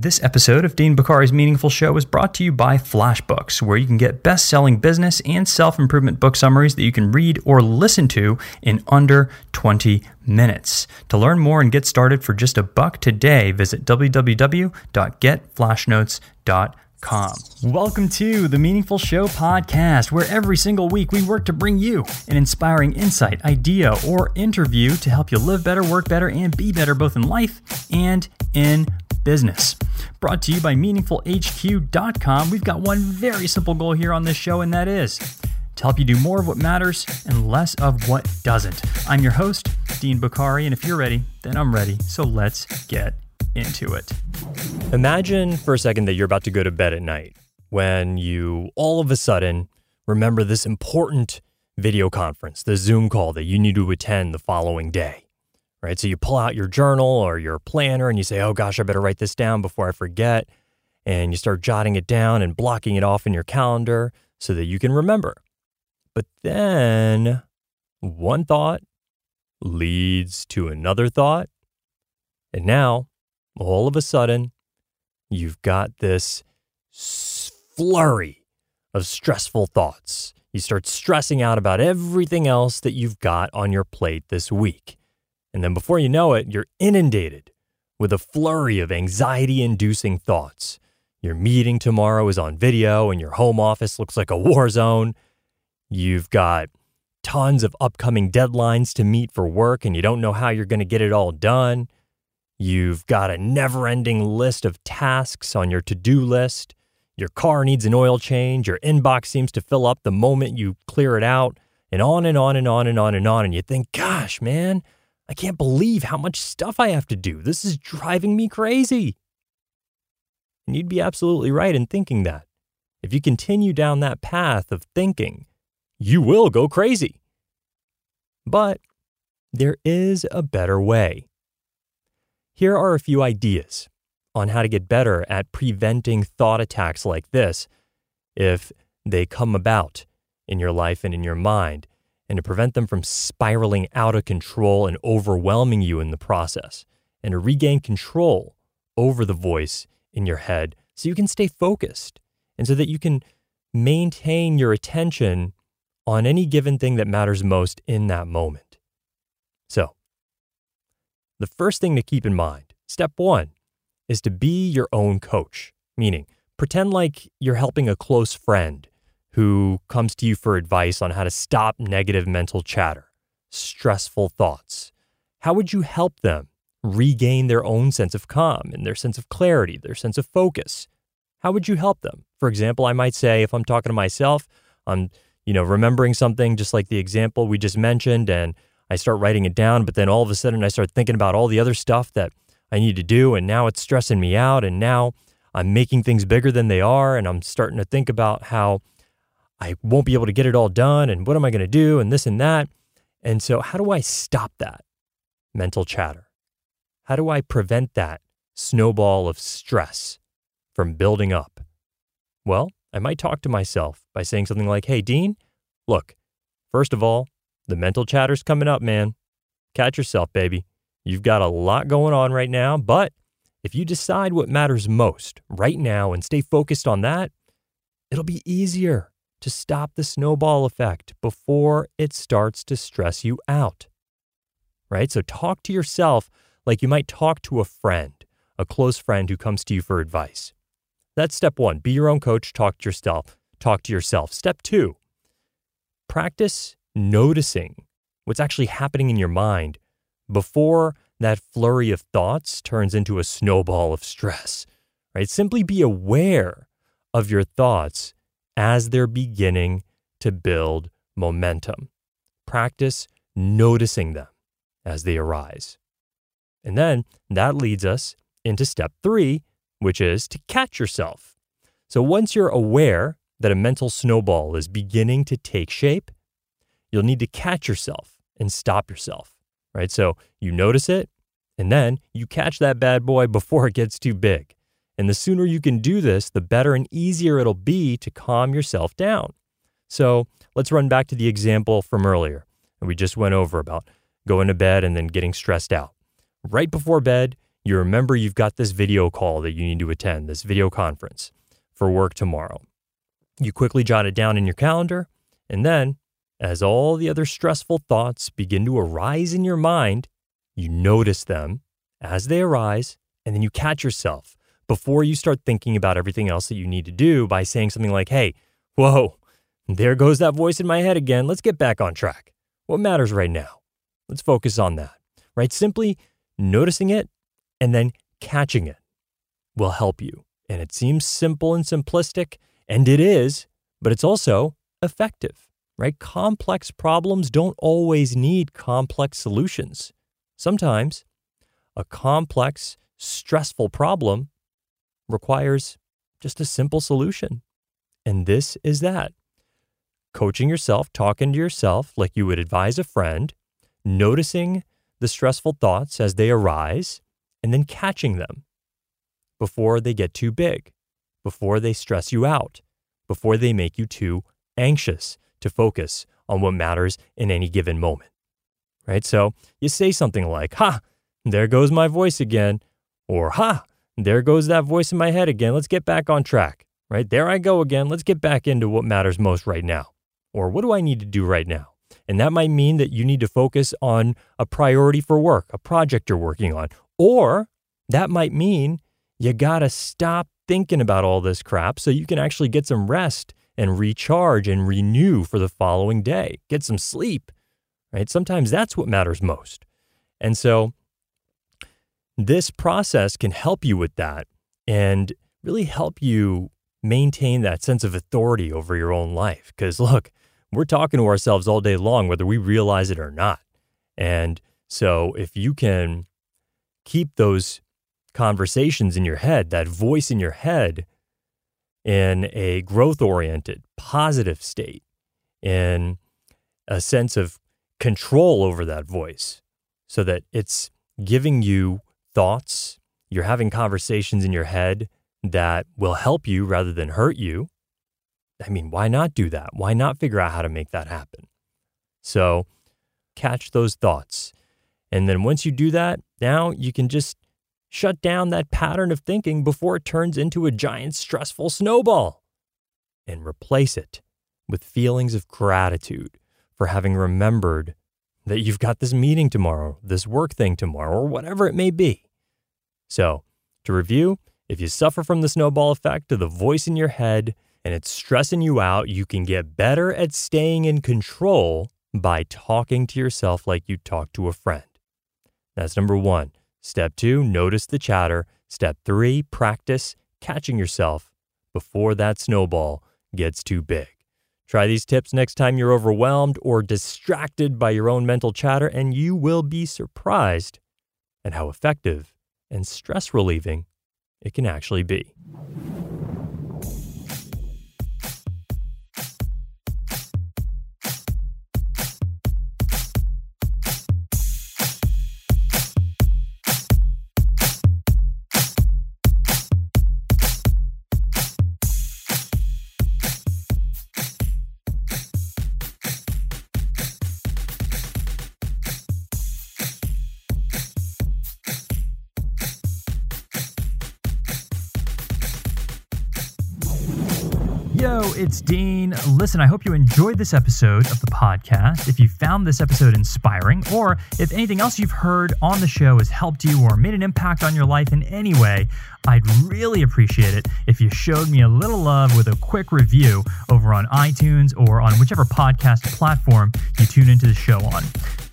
This episode of Dean Bokhari's Meaningful Show is brought to you by Flashbooks, where you can get best selling business and self improvement book summaries that you can read or listen to in under 20 minutes. To learn more and get started for just a buck today, visit www.getflashnotes.com. Welcome to the Meaningful Show podcast, where every single week we work to bring you an inspiring insight, idea, or interview to help you live better, work better, and be better both in life and in business. Brought to you by MeaningfulHQ.com, we've got one very simple goal here on this show, and that is to help you do more of what matters and less of what doesn't. I'm your host, Dean Bokhari, and if you're ready, then I'm ready. So let's get into it. Imagine for a second that you're about to go to bed at night when you all of a sudden remember this important video conference, the Zoom call that you need to attend the following day. Right? So you pull out your journal or your planner and you say, "Oh gosh, I better write this down before I forget." And you start jotting it down and blocking it off in your calendar so that you can remember. But then one thought leads to another thought. And now all of a sudden, you've got this flurry of stressful thoughts. You start stressing out about everything else that you've got on your plate this week. And then before you know it, you're inundated with a flurry of anxiety inducing thoughts. Your meeting tomorrow is on video and your home office looks like a war zone. You've got tons of upcoming deadlines to meet for work and you don't know how you're going to get it all done. You've got a never ending list of tasks on your to do list. Your car needs an oil change. Your inbox seems to fill up the moment you clear it out, and on and on and on and on and on. And you think, gosh, man, I can't believe how much stuff I have to do. This is driving me crazy. And you'd be absolutely right in thinking that. If you continue down that path of thinking, you will go crazy. But there is a better way. Here are a few ideas on how to get better at preventing thought attacks like this if they come about in your life and in your mind, and to prevent them from spiraling out of control and overwhelming you in the process, and to regain control over the voice in your head so you can stay focused and so that you can maintain your attention on any given thing that matters most in that moment. So, the first thing to keep in mind, step one, is to be your own coach, meaning pretend like you're helping a close friend who comes to you for advice on how to stop negative mental chatter, stressful thoughts. How would you help them regain their own sense of calm and their sense of clarity, their sense of focus? How would you help them? For example, I might say if I'm talking to myself, I'm, you know, remembering something just like the example we just mentioned and I start writing it down, but then all of a sudden I start thinking about all the other stuff that I need to do. And now it's stressing me out. And now I'm making things bigger than they are. And I'm starting to think about how I won't be able to get it all done. And what am I going to do? And this and that. And so, how do I stop that mental chatter? How do I prevent that snowball of stress from building up? Well, I might talk to myself by saying something like, Hey, Dean, look, first of all, the mental chatter's coming up, man. Catch yourself, baby. You've got a lot going on right now, but if you decide what matters most right now and stay focused on that, it'll be easier to stop the snowball effect before it starts to stress you out. Right? So talk to yourself like you might talk to a friend, a close friend who comes to you for advice. That's step one. Be your own coach, talk to yourself. Talk to yourself. Step two, practice noticing what's actually happening in your mind before that flurry of thoughts turns into a snowball of stress, right? Simply be aware of your thoughts as they're beginning to build momentum. Practice noticing them as they arise. And then that leads us into step three, which is to catch yourself. So once you're aware that a mental snowball is beginning to take shape, you'll need to catch yourself and stop yourself, right? So you notice it and then you catch that bad boy before it gets too big. And the sooner you can do this, the better and easier it'll be to calm yourself down. So let's run back to the example from earlier. And we just went over about going to bed and then getting stressed out. Right before bed, you remember you've got this video call that you need to attend, this video conference for work tomorrow. You quickly jot it down in your calendar, and then, as all the other stressful thoughts begin to arise in your mind, you notice them as they arise, and then you catch yourself before you start thinking about everything else that you need to do by saying something like, Hey, whoa, there goes that voice in my head again. Let's get back on track. What matters right now? Let's focus on that, right? Simply noticing it and then catching it will help you. And it seems simple and simplistic, and it is, but it's also effective, right? Complex problems don't always need complex solutions. Sometimes a complex, stressful problem requires just a simple solution. And this is that coaching yourself, talking to yourself like you would advise a friend, noticing the stressful thoughts as they arise, and then catching them before they get too big, before they stress you out, before they make you too anxious to focus on what matters in any given moment. Right? So you say something like, Ha, there goes my voice again. Or, Ha, there goes that voice in my head again. Let's get back on track. Right? There I go again. Let's get back into what matters most right now. Or what do I need to do right now? And that might mean that you need to focus on a priority for work, a project you're working on. Or that might mean you got to stop thinking about all this crap so you can actually get some rest and recharge and renew for the following day. Get some sleep, right? Sometimes that's what matters most. And so this process can help you with that and really help you maintain that sense of authority over your own life. Because look, we're talking to ourselves all day long, whether we realize it or not. And so if you can keep those conversations in your head, that voice in your head, in a growth oriented, positive state, in a sense of control over that voice, so that it's giving you thoughts, you're having conversations in your head that will help you rather than hurt you. I mean, why not do that? Why not figure out how to make that happen? So, catch those thoughts. And then once you do that, now you can just shut down that pattern of thinking before it turns into a giant stressful snowball and replace it with feelings of gratitude for having remembered that you've got this meeting tomorrow, this work thing tomorrow, or whatever it may be. So, to review, if you suffer from the snowball effect of the voice in your head and it's stressing you out, you can get better at staying in control by talking to yourself like you talk to a friend. That's number one. Step two, notice the chatter. Step three, practice catching yourself before that snowball gets too big. Try these tips next time you're overwhelmed or distracted by your own mental chatter, and you will be surprised at how effective and stress relieving it can actually be. Yo, it's Dean. Listen, I hope you enjoyed this episode of the podcast. If you found this episode inspiring, or if anything else you've heard on the show has helped you or made an impact on your life in any way, I'd really appreciate it if you showed me a little love with a quick review over on iTunes or on whichever podcast platform you tune into the show on.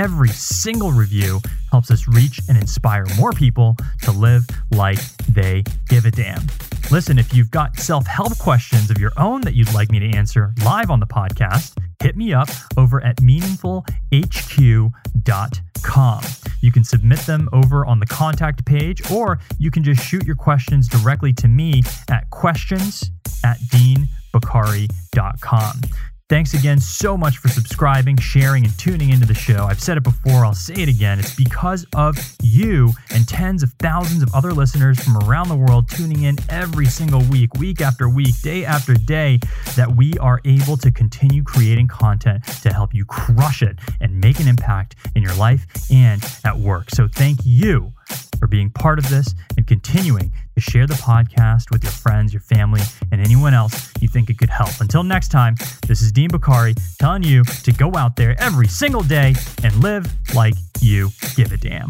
Every single review helps us reach and inspire more people to live like they give a damn. Listen, if you've got self help questions of your own that you'd like me to answer live on the podcast, hit me up over at meaningfulhq.com. You can submit them over on the contact page, or you can just shoot your questions directly to me at questions at deanbokhari.com. Thanks again so much for subscribing, sharing, and tuning into the show. I've said it before, I'll say it again. It's because of you and tens of thousands of other listeners from around the world tuning in every single week, week after week, day after day, that we are able to continue creating content to help you crush it and make an impact in your life and at work. So thank you for being part of this continuing to share the podcast with your friends, your family, and anyone else you think it could help. Until next time, this is Dean Bokhari telling you to go out there every single day and live like you give a damn.